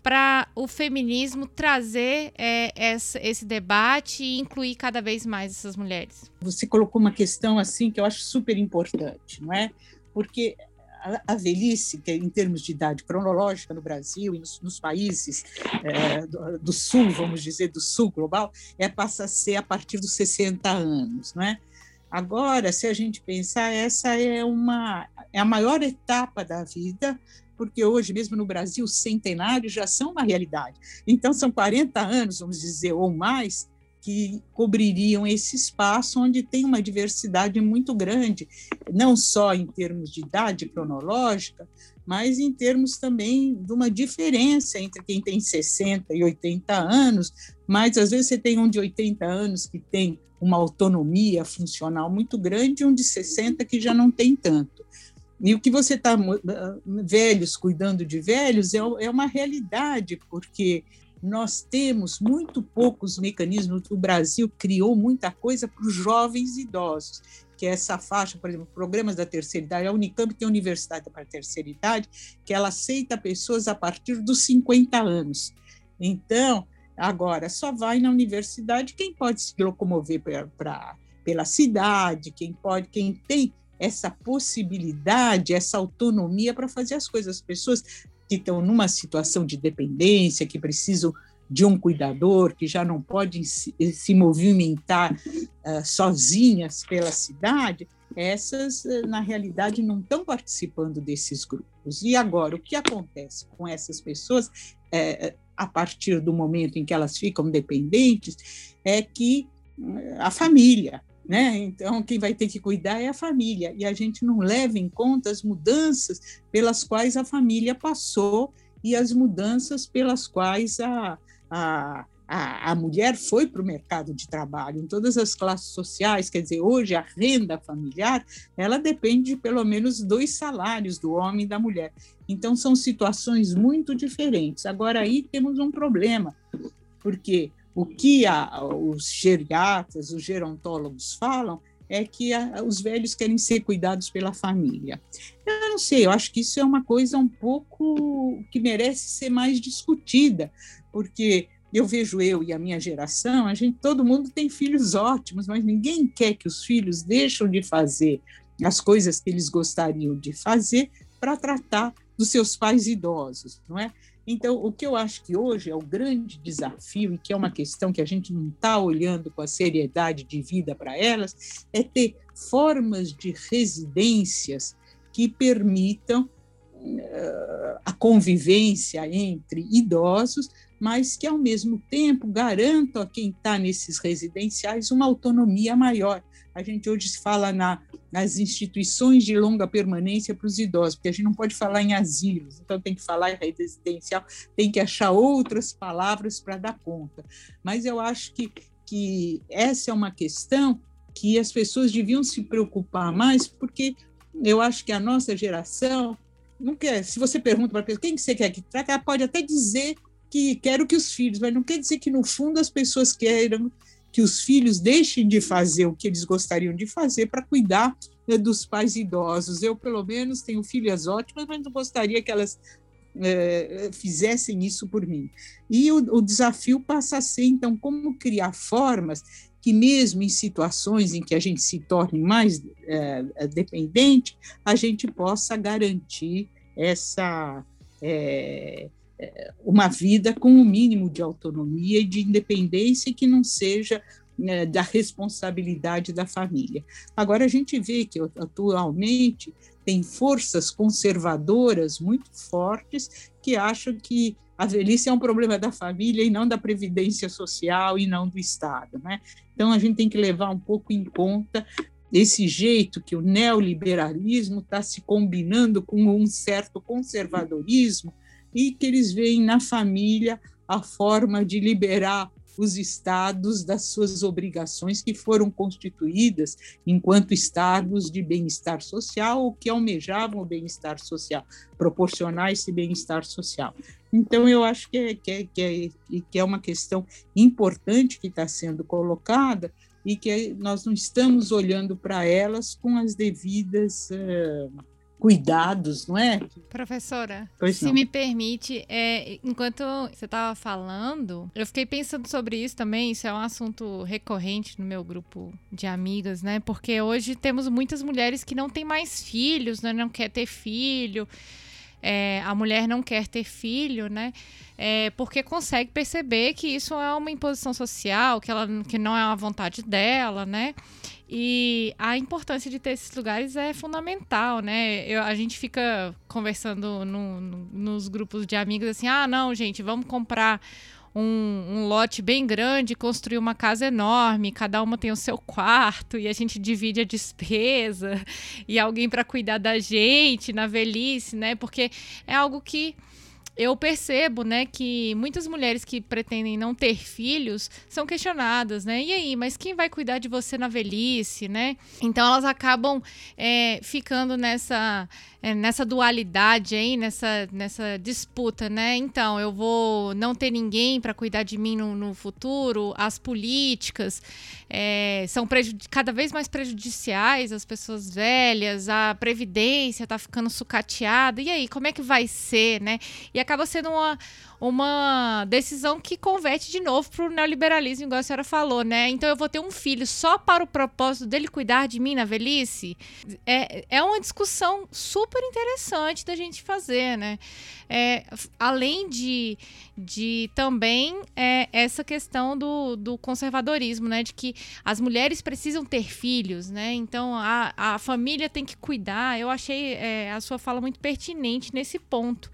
para o feminismo trazer é, essa, esse debate e incluir cada vez mais essas mulheres? Você colocou uma questão assim que eu acho super importante, não é? Porque a, velhice, que é em termos de idade cronológica no Brasil e nos, nos países é, do, do, sul, vamos dizer, do sul global, é passa a ser a partir dos 60 anos, não é? Agora, se a gente pensar, essa é uma é a maior etapa da vida, porque hoje mesmo no Brasil os centenários já são uma realidade. Então são 40 anos, vamos dizer, ou mais, que cobririam esse espaço onde tem uma diversidade muito grande, não só em termos de idade cronológica, mas em termos também de uma diferença entre quem tem 60 e 80 anos, mas às vezes você tem um de 80 anos que tem uma autonomia funcional muito grande e um de 60 que já não tem tanto. E o que você está velhos cuidando de velhos é, é uma realidade, porque nós temos muito poucos mecanismos. O Brasil criou muita coisa para os jovens idosos que é essa faixa, por exemplo, programas da terceira idade, a Unicamp tem a Universidade para a Terceira Idade, que ela aceita pessoas a partir dos 50 anos. Então, agora, só vai na universidade quem pode se locomover pra, pela cidade, quem pode, quem tem essa possibilidade, essa autonomia para fazer as coisas. As pessoas que estão numa situação de dependência, que precisam de um cuidador que já não pode se, se movimentar uh, sozinhas pela cidade, essas, uh, na realidade, não estão participando desses grupos. E agora, o que acontece com essas pessoas, é, a partir do momento em que elas ficam dependentes, é que a família, né? Então, quem vai ter que cuidar é a família, e a gente não leva em conta as mudanças pelas quais a família passou e as mudanças pelas quais a, a, a, a mulher foi para o mercado de trabalho em todas as classes sociais, quer dizer, hoje a renda familiar, ela depende de pelo menos dois salários do homem e da mulher. Então, são situações muito diferentes. Agora, aí temos um problema, porque o que a, os geriatras, os gerontólogos falam é que a, os velhos querem ser cuidados pela família. Eu não sei, eu acho que isso é uma coisa um pouco que merece ser mais discutida, porque eu vejo eu e a minha geração, a gente, todo mundo tem filhos ótimos, mas ninguém quer que os filhos deixem de fazer as coisas que eles gostariam de fazer para tratar dos seus pais idosos, não é? Então, o que eu acho que hoje é o grande desafio e que é uma questão que a gente não está olhando com a seriedade de vida para elas, é ter formas de residências que permitam uh, a convivência entre idosos, mas que, ao mesmo tempo, garantam a quem está nesses residenciais uma autonomia maior. A gente hoje fala na, nas instituições de longa permanência para os idosos, porque a gente não pode falar em asilos, então tem que falar em residencial, tem que achar outras palavras para dar conta. Mas eu acho que, que essa é uma questão que as pessoas deviam se preocupar mais, porque eu acho que a nossa geração não quer. Se você pergunta para a pessoa quem que você quer que trate, ela pode até dizer que quero que os filhos, mas não quer dizer que no fundo as pessoas queiram que os filhos deixem de fazer o que eles gostariam de fazer para cuidar né, dos pais idosos. Eu, pelo menos, tenho filhas ótimas, mas não gostaria que elas é, fizessem isso por mim. E o, o desafio passa a ser, então, como criar formas que, mesmo em situações em que a gente se torne mais é, dependente, a gente possa garantir essa. É, uma vida com o um mínimo de autonomia e de independência que não seja né, da responsabilidade da família. Agora, a gente vê que atualmente tem forças conservadoras muito fortes que acham que a velhice é um problema da família e não da previdência social e não do Estado. Né? Então, a gente tem que levar um pouco em conta esse jeito que o neoliberalismo está se combinando com um certo conservadorismo e que eles veem na família a forma de liberar os estados das suas obrigações que foram constituídas enquanto estados de bem-estar social ou que almejavam o bem-estar social, proporcionar esse bem-estar social. Então, eu acho que é, que é, que é, que é uma questão importante que está sendo colocada e que nós não estamos olhando para elas com as devidas. Uh, cuidados, não é? Professora, pois se não. me permite, é, enquanto você estava falando, eu fiquei pensando sobre isso também. Isso é um assunto recorrente no meu grupo de amigas, né? Porque hoje temos muitas mulheres que não têm mais filhos, né? não quer ter filho. É, a mulher não quer ter filho, né? É, porque consegue perceber que isso é uma imposição social, que, ela, que não é uma vontade dela, né? E a importância de ter esses lugares é fundamental, né? Eu, a gente fica conversando no, no, nos grupos de amigos assim: ah, não, gente, vamos comprar um, um, lote bem grande, construir uma casa enorme, cada uma tem o seu quarto e a gente divide a despesa e alguém para cuidar da gente na velhice, né? Porque é algo que eu percebo, né, que muitas mulheres que pretendem não ter filhos são questionadas, né? E aí, mas quem vai cuidar de você na velhice, né? Então elas acabam é, ficando nessa é, nessa dualidade aí, nessa, nessa disputa, né? Então, eu vou não ter ninguém para cuidar de mim no, no futuro, as políticas é, são cada vez mais prejudiciais às pessoas velhas, a previdência está ficando sucateada, e aí, como é que vai ser, né? E acaba sendo uma, uma decisão que converte de novo para o neoliberalismo, igual a senhora falou, né? Então eu vou ter um filho só para o propósito dele cuidar de mim na velhice? É, é uma discussão super interessante da gente fazer, né? É, além de, de também é, essa questão do, do conservadorismo, né? De que as mulheres precisam ter filhos, né? Então a, a família tem que cuidar. Eu achei é, a sua fala muito pertinente nesse ponto.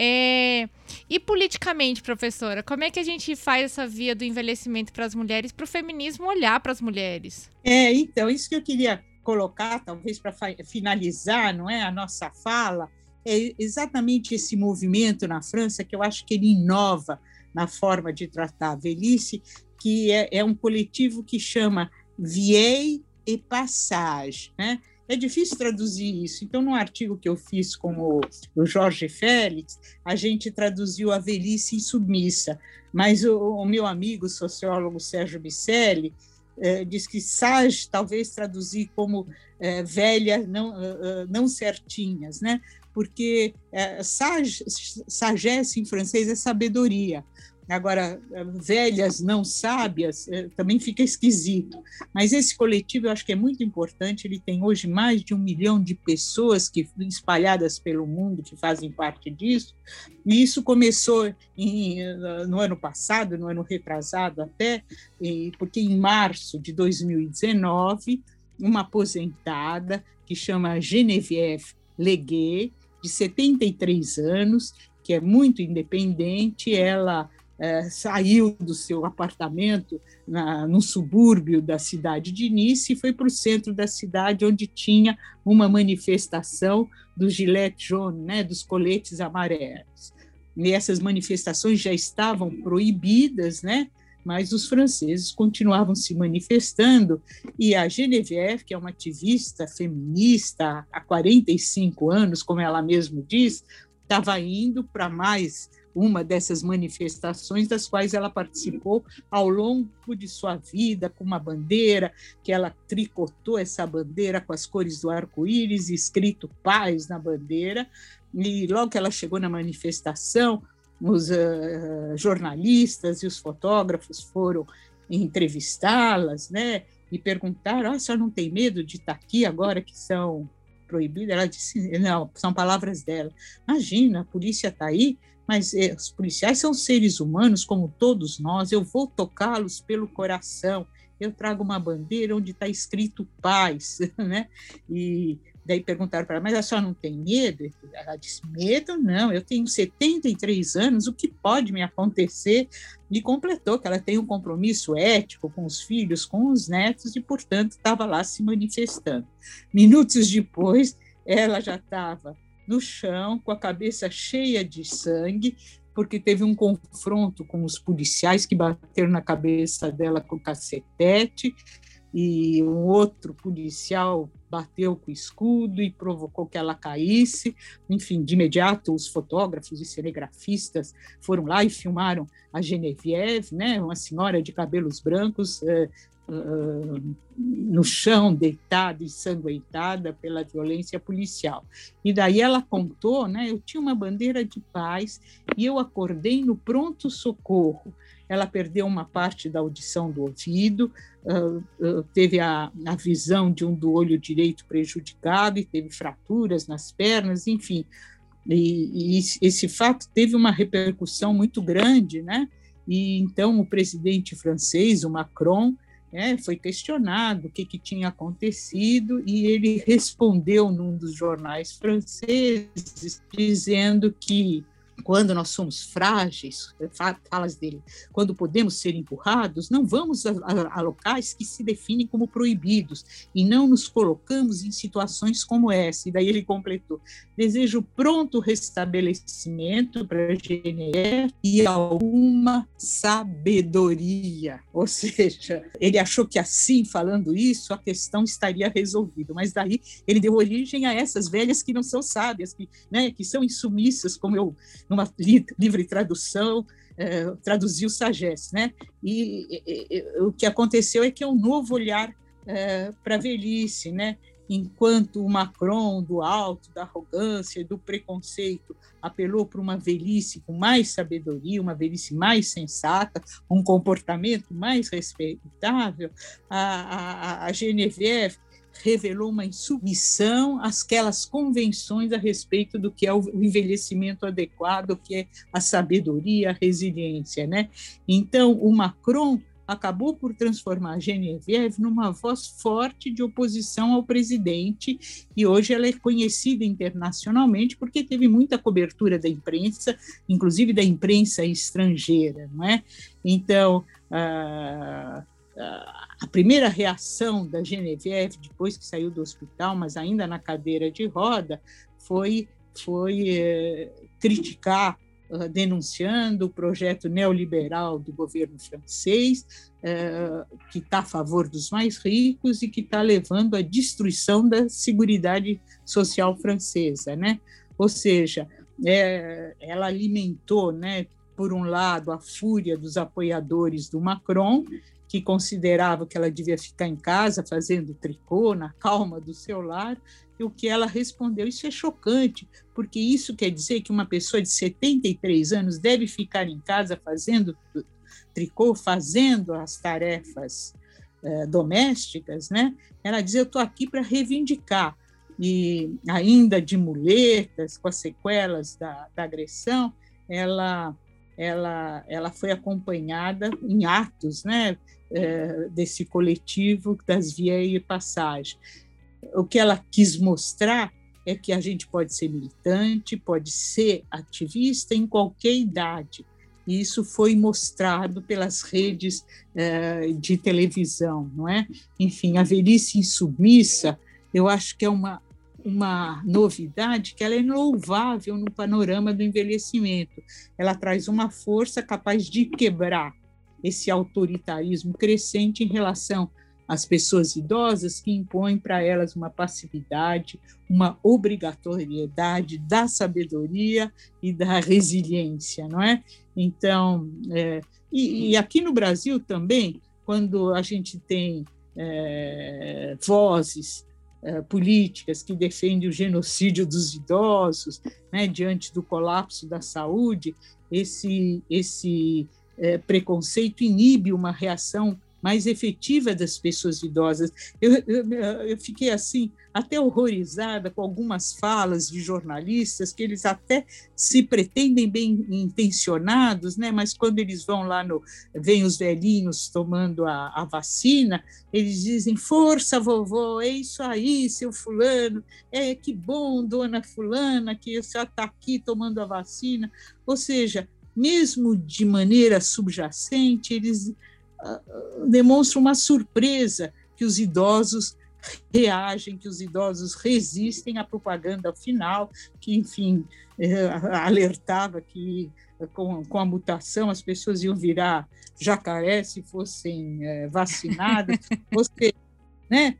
É... E politicamente, professora, como é que a gente faz essa via do envelhecimento para as mulheres, para o feminismo olhar para as mulheres? É, então, isso que eu queria colocar, talvez para finalizar, não é, a nossa fala, é exatamente esse movimento na França que eu acho que ele inova na forma de tratar a velhice, que é, é um coletivo que chama Vieille et Passage, né? é difícil traduzir isso. Então, no artigo que eu fiz com o, o Jorge Félix, a gente traduziu a velhice insubmissa, mas o, o meu amigo o sociólogo Sérgio Bicelli é, diz que sage talvez traduzir como é, velha não, não certinhas, né? porque é, sage, sagesse em francês é sabedoria. Agora, velhas não sábias é, também fica esquisito. Mas esse coletivo eu acho que é muito importante. Ele tem hoje mais de um milhão de pessoas que espalhadas pelo mundo que fazem parte disso. E isso começou em, no ano passado, no ano retrasado até, porque em março de 2019, uma aposentada que chama Geneviève Leguet, de 73 anos, que é muito independente, ela é, saiu do seu apartamento na, no subúrbio da cidade de Nice e foi para o centro da cidade, onde tinha uma manifestação do Gillette jaune, né, dos coletes amarelos. E essas manifestações já estavam proibidas, né, mas os franceses continuavam se manifestando e a Geneviève, que é uma ativista feminista há 45 anos, como ela mesma diz, estava indo para mais uma dessas manifestações das quais ela participou ao longo de sua vida com uma bandeira que ela tricotou essa bandeira com as cores do arco-íris escrito paz na bandeira e logo que ela chegou na manifestação os uh, jornalistas e os fotógrafos foram entrevistá-las, né? E perguntaram: ah, a senhora não tem medo de estar aqui agora que são proibidas? Ela disse: não, são palavras dela. Imagina, a polícia está aí, mas eh, os policiais são seres humanos como todos nós, eu vou tocá-los pelo coração. Eu trago uma bandeira onde está escrito paz, né? E Daí perguntaram para ela, mas a senhora não tem medo? Ela disse, medo não, eu tenho 73 anos, o que pode me acontecer? E completou que ela tem um compromisso ético com os filhos, com os netos, e, portanto, estava lá se manifestando. Minutos depois, ela já estava no chão, com a cabeça cheia de sangue, porque teve um confronto com os policiais que bateram na cabeça dela com cacetete, e um outro policial bateu com o escudo e provocou que ela caísse. Enfim, de imediato, os fotógrafos e cinegrafistas foram lá e filmaram a Geneviève, né, uma senhora de cabelos brancos, eh, uh, no chão, deitada, ensanguentada pela violência policial. E daí ela contou, né, eu tinha uma bandeira de paz e eu acordei no pronto-socorro ela perdeu uma parte da audição do ouvido, uh, uh, teve a, a, visão de um do olho direito prejudicado e teve fraturas nas pernas, enfim. E, e esse fato teve uma repercussão muito grande, né? E então o presidente francês, o Macron, é, foi questionado o que, que, tinha acontecido e ele respondeu num dos jornais franceses dizendo que quando nós somos frágeis, falas dele, quando podemos ser empurrados, não vamos a, a, a, locais que se definem como proibidos e não nos colocamos em situações como essa. E daí ele completou: desejo pronto restabelecimento para a GNR e alguma sabedoria. Ou seja, ele achou que assim, falando isso, a questão estaria resolvida. Mas daí ele deu origem a essas velhas que não são sábias, que, né, que são insumissas, como eu numa li, livre tradução, é, traduziu Sagesse, né? E, e, e, o que aconteceu é que é um novo olhar é, para a velhice, né? Enquanto o Macron, do alto, da arrogância, do preconceito, apelou para uma velhice com mais sabedoria, uma velhice mais sensata, um comportamento mais respeitável, a, a, a Geneviève revelou uma insubmissão àquelas convenções a respeito do que é o envelhecimento adequado, o que é a sabedoria, a resiliência, né? Então, o Macron acabou por transformar a Geneviève numa voz forte de oposição ao presidente e hoje ela é conhecida internacionalmente porque teve muita cobertura da imprensa, inclusive da imprensa estrangeira, não é? Então, uh, a primeira reação da Genevieve, depois que saiu do hospital, mas ainda na cadeira de roda, foi, foi é, criticar uh, denunciando o projeto neoliberal do governo francês, uh, que está a favor dos mais ricos e que está levando à destruição da seguridade social francesa, né? Ou seja, é, ela alimentou, né, por um lado, a fúria dos apoiadores do Macron, que considerava que ela devia ficar em casa fazendo tricô, na calma do seu lar, e o que ela respondeu. Isso é chocante, porque isso quer dizer que uma pessoa de 73 anos deve ficar em casa fazendo tricô, fazendo as tarefas eh, domésticas, né? Ela diz: Eu estou aqui para reivindicar. E ainda de muletas, com as sequelas da, da agressão, ela ela, ela foi acompanhada em atos né, é, desse coletivo das Vieille Passage. O que ela quis mostrar é que a gente pode ser militante, pode ser ativista em qualquer idade. E isso foi mostrado pelas redes é, de televisão, não é? Enfim, a velhice insubmissa, eu acho que é uma uma novidade que ela é louvável no panorama do envelhecimento. Ela traz uma força capaz de quebrar esse autoritarismo crescente em relação às pessoas idosas que impõem para elas uma passividade, uma obrigatoriedade da sabedoria e da resiliência, não é? Então, é, e, e, aqui no Brasil também, quando a gente tem é, vozes eh, políticas que defendem o genocídio dos idosos, né, diante do colapso da saúde, esse, esse é, preconceito inibe uma reação mais efetiva das pessoas idosas. Eu, eu, eu, fiquei assim, até horrorizada com algumas falas de jornalistas que eles até se pretendem bem intencionados, né? mas quando eles vão lá no. vêm os velhinhos tomando a, a vacina, eles dizem: força, vovô, é isso aí, seu Fulano, é que bom, dona Fulana, que você está aqui tomando a vacina. Ou seja, mesmo de maneira subjacente, eles demonstra uma surpresa que os idosos reagem, que os idosos resistem à propaganda final, que, enfim, eh, alertava que com, com a mutação as pessoas iam virar jacaré se fossem eh, vacinadas. Você, né?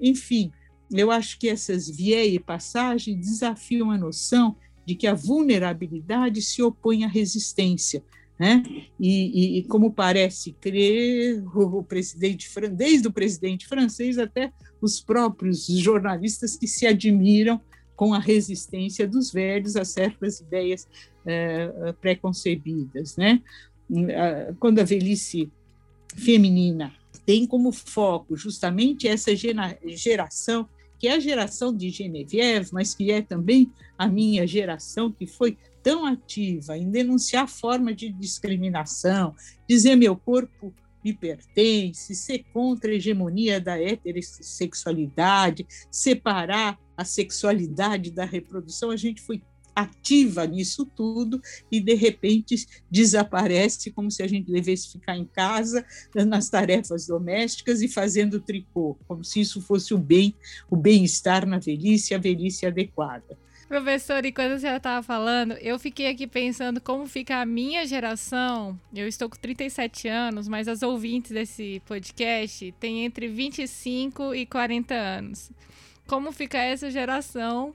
Enfim, eu acho que essas vieilles passagens desafiam a noção de que a vulnerabilidade se opõe à resistência, né? E, e, como parece crer, o presidente, desde o presidente francês até os próprios jornalistas que se admiram com a resistência dos velhos a certas ideias é, preconcebidas. Né? Quando a velhice feminina tem como foco justamente essa geração, que é a geração de Genevieve, mas que é também a minha geração, que foi tão ativa em denunciar forma de discriminação, dizer meu corpo me pertence, ser contra a hegemonia da heterossexualidade, separar a sexualidade da reprodução, a gente foi ativa nisso tudo e de repente desaparece como se a gente devesse ficar em casa nas tarefas domésticas e fazendo tricô, como se isso fosse o bem, o bem-estar na velhice, a velhice adequada. Professor, enquanto a senhora estava falando, eu fiquei aqui pensando como fica a minha geração. Eu estou com 37 anos, mas as ouvintes desse podcast têm entre 25 e 40 anos. Como fica essa geração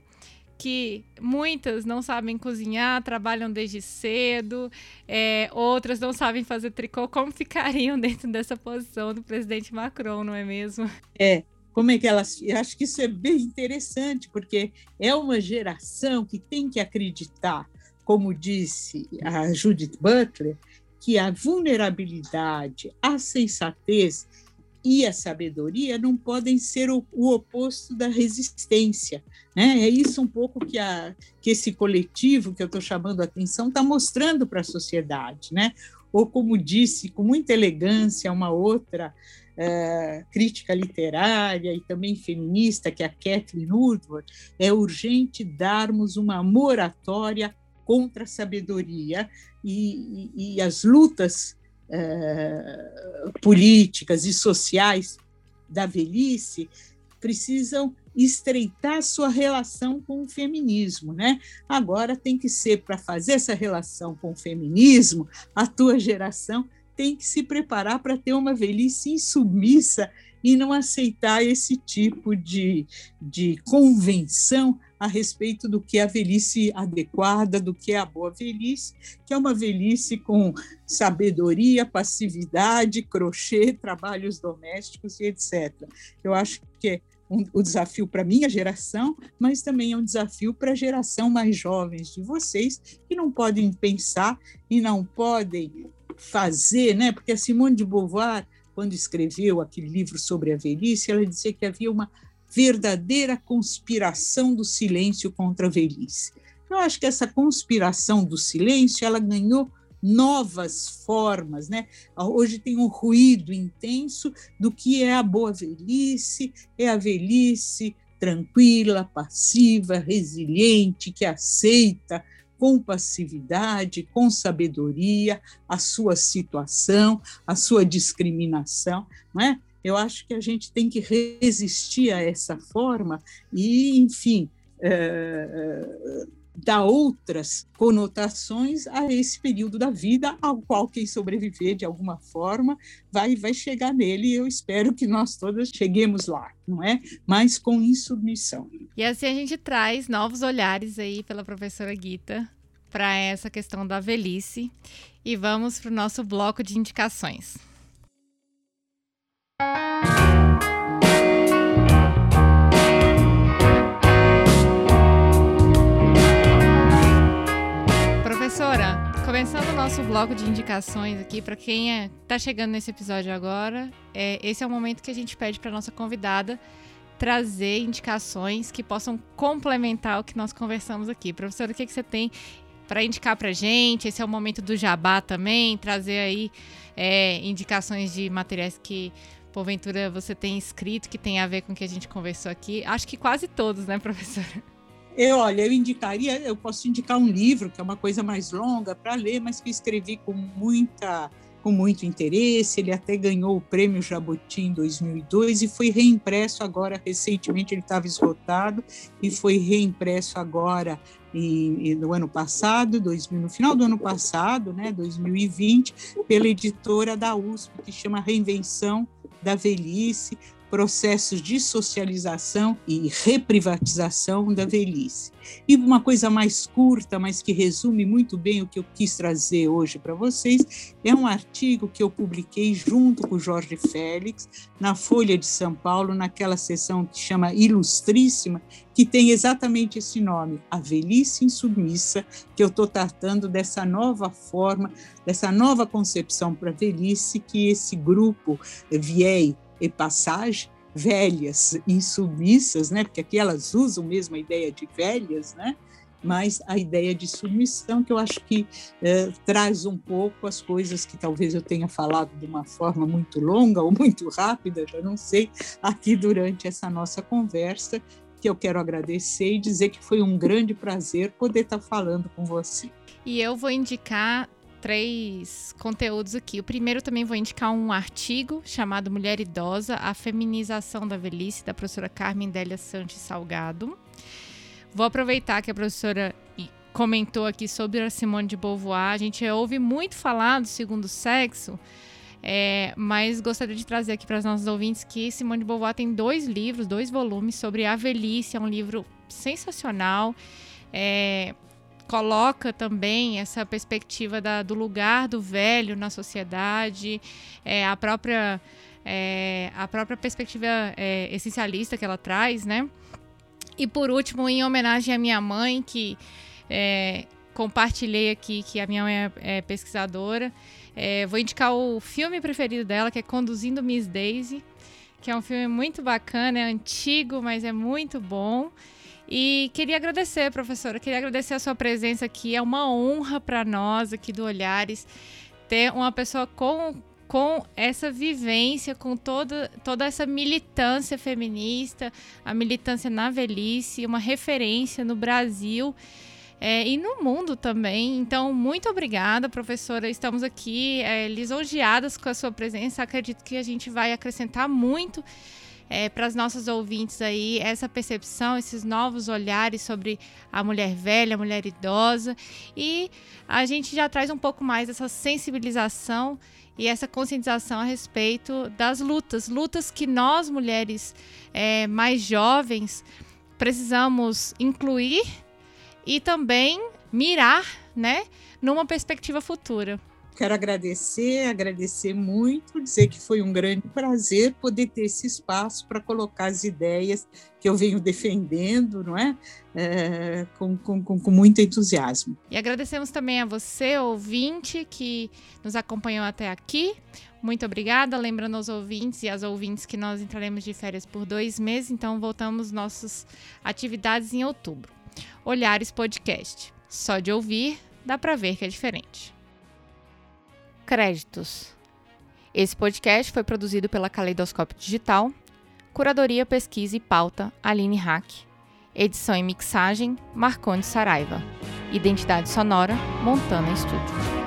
que muitas não sabem cozinhar, trabalham desde cedo, é, outras não sabem fazer tricô, como ficariam dentro dessa posição do presidente Macron, não é mesmo? É, como é que elas. Acho que isso é bem interessante, porque é uma geração que tem que acreditar, como disse a Judith Butler, que a vulnerabilidade, a sensatez e a sabedoria não podem ser o, o oposto da resistência. Né? É isso um pouco que, a, que esse coletivo que eu estou chamando a atenção está mostrando para a sociedade. Né? Ou, como disse com muita elegância uma outra é, crítica literária e também feminista, que é a Kathleen Woodward, é urgente darmos uma moratória contra a sabedoria e, e, e as lutas é, políticas e sociais da velhice precisam estreitar sua relação com o feminismo, né? Agora tem que ser para fazer essa relação com o feminismo, a tua geração tem que se preparar para ter uma velhice insubmissa e não aceitar esse tipo de, de convenção a respeito do que é a velhice adequada, do que é a boa velhice, que é uma velhice com sabedoria, passividade, crochê, trabalhos domésticos e etc. Eu acho que é um, o desafio para minha geração, mas também é um desafio para a geração mais jovens de vocês, que não podem pensar e não podem fazer, né? porque a Simone de Beauvoir, quando escreveu aquele livro sobre a velhice, ela dizia que havia uma verdadeira conspiração do silêncio contra a velhice. Eu acho que essa conspiração do silêncio ela ganhou novas formas, né? Hoje tem um ruído intenso do que é a boa velhice, é a velhice tranquila, passiva, resiliente, que aceita com passividade, com sabedoria a sua situação, a sua discriminação, não é? Eu acho que a gente tem que resistir a essa forma e, enfim, é, dar outras conotações a esse período da vida, ao qual quem sobreviver de alguma forma vai, vai chegar nele. E eu espero que nós todas cheguemos lá, não é? Mas com insubmissão. E assim a gente traz novos olhares aí pela professora Guita para essa questão da velhice. E vamos para o nosso bloco de indicações. Professora, começando o nosso bloco de indicações aqui, para quem está é, tá chegando nesse episódio agora, é, esse é o momento que a gente pede para nossa convidada trazer indicações que possam complementar o que nós conversamos aqui. Professora, o que, que você tem para indicar para gente? Esse é o momento do jabá também, trazer aí é, indicações de materiais que porventura você tem escrito que tem a ver com o que a gente conversou aqui. Acho que quase todos, né, professora? Eu, olha, eu indicaria, eu posso indicar um livro que é uma coisa mais longa para ler, mas que escrevi com muita com muito interesse. Ele até ganhou o prêmio Jabuti em 2002 e foi reimpresso agora recentemente. Ele estava esgotado e foi reimpresso agora no ano passado, 2000, no final do ano passado, né, 2020, pela editora da USP, que chama Reinvenção da Velhice, processos de socialização e reprivatização da velhice. E uma coisa mais curta, mas que resume muito bem o que eu quis trazer hoje para vocês, é um artigo que eu publiquei junto com Jorge Félix na Folha de São Paulo, naquela sessão que chama Ilustríssima, que tem exatamente esse nome, A Velhice Insubmissa, que eu estou tratando dessa nova forma, dessa nova concepção para a velhice que esse grupo VIEI e passagem, velhas, insubmissas, né? porque aqui elas usam mesmo a ideia de velhas, né? mas a ideia de submissão, que eu acho que é, traz um pouco as coisas que talvez eu tenha falado de uma forma muito longa ou muito rápida, já não sei, aqui durante essa nossa conversa, que eu quero agradecer e dizer que foi um grande prazer poder estar falando com você. E eu vou indicar três conteúdos aqui. O primeiro também vou indicar um artigo chamado Mulher Idosa, a Feminização da Velhice, da professora Carmen Délia Santos Salgado. Vou aproveitar que a professora comentou aqui sobre a Simone de Beauvoir. A gente ouve muito falar do segundo sexo, é, mas gostaria de trazer aqui para os nossos ouvintes que Simone de Beauvoir tem dois livros, dois volumes sobre a velhice. É um livro sensacional. É, coloca também essa perspectiva da, do lugar do velho na sociedade, é, a própria é, a própria perspectiva é, essencialista que ela traz, né? E por último, em homenagem à minha mãe, que é, compartilhei aqui, que a minha mãe é, é pesquisadora, é, vou indicar o filme preferido dela, que é Conduzindo Miss Daisy, que é um filme muito bacana, é antigo, mas é muito bom. E queria agradecer, professora, queria agradecer a sua presença aqui. É uma honra para nós aqui do Olhares ter uma pessoa com, com essa vivência, com toda, toda essa militância feminista, a militância na velhice, uma referência no Brasil. É, e no mundo também. Então, muito obrigada, professora. Estamos aqui é, lisonjeadas com a sua presença. Acredito que a gente vai acrescentar muito é, para as nossas ouvintes aí essa percepção, esses novos olhares sobre a mulher velha, a mulher idosa e a gente já traz um pouco mais essa sensibilização e essa conscientização a respeito das lutas, lutas que nós mulheres é, mais jovens precisamos incluir e também mirar, né, numa perspectiva futura. Quero agradecer, agradecer muito, dizer que foi um grande prazer poder ter esse espaço para colocar as ideias que eu venho defendendo, não é? é com, com, com, muito entusiasmo. E agradecemos também a você, ouvinte, que nos acompanhou até aqui. Muito obrigada. Lembrando aos ouvintes e às ouvintes que nós entraremos de férias por dois meses, então voltamos nossas atividades em outubro. Olhares Podcast. Só de ouvir, dá para ver que é diferente. Créditos. Esse podcast foi produzido pela Caleidoscópio Digital. Curadoria, pesquisa e pauta, Aline Hack. Edição e mixagem, Marcondes Saraiva. Identidade sonora, Montana Studio.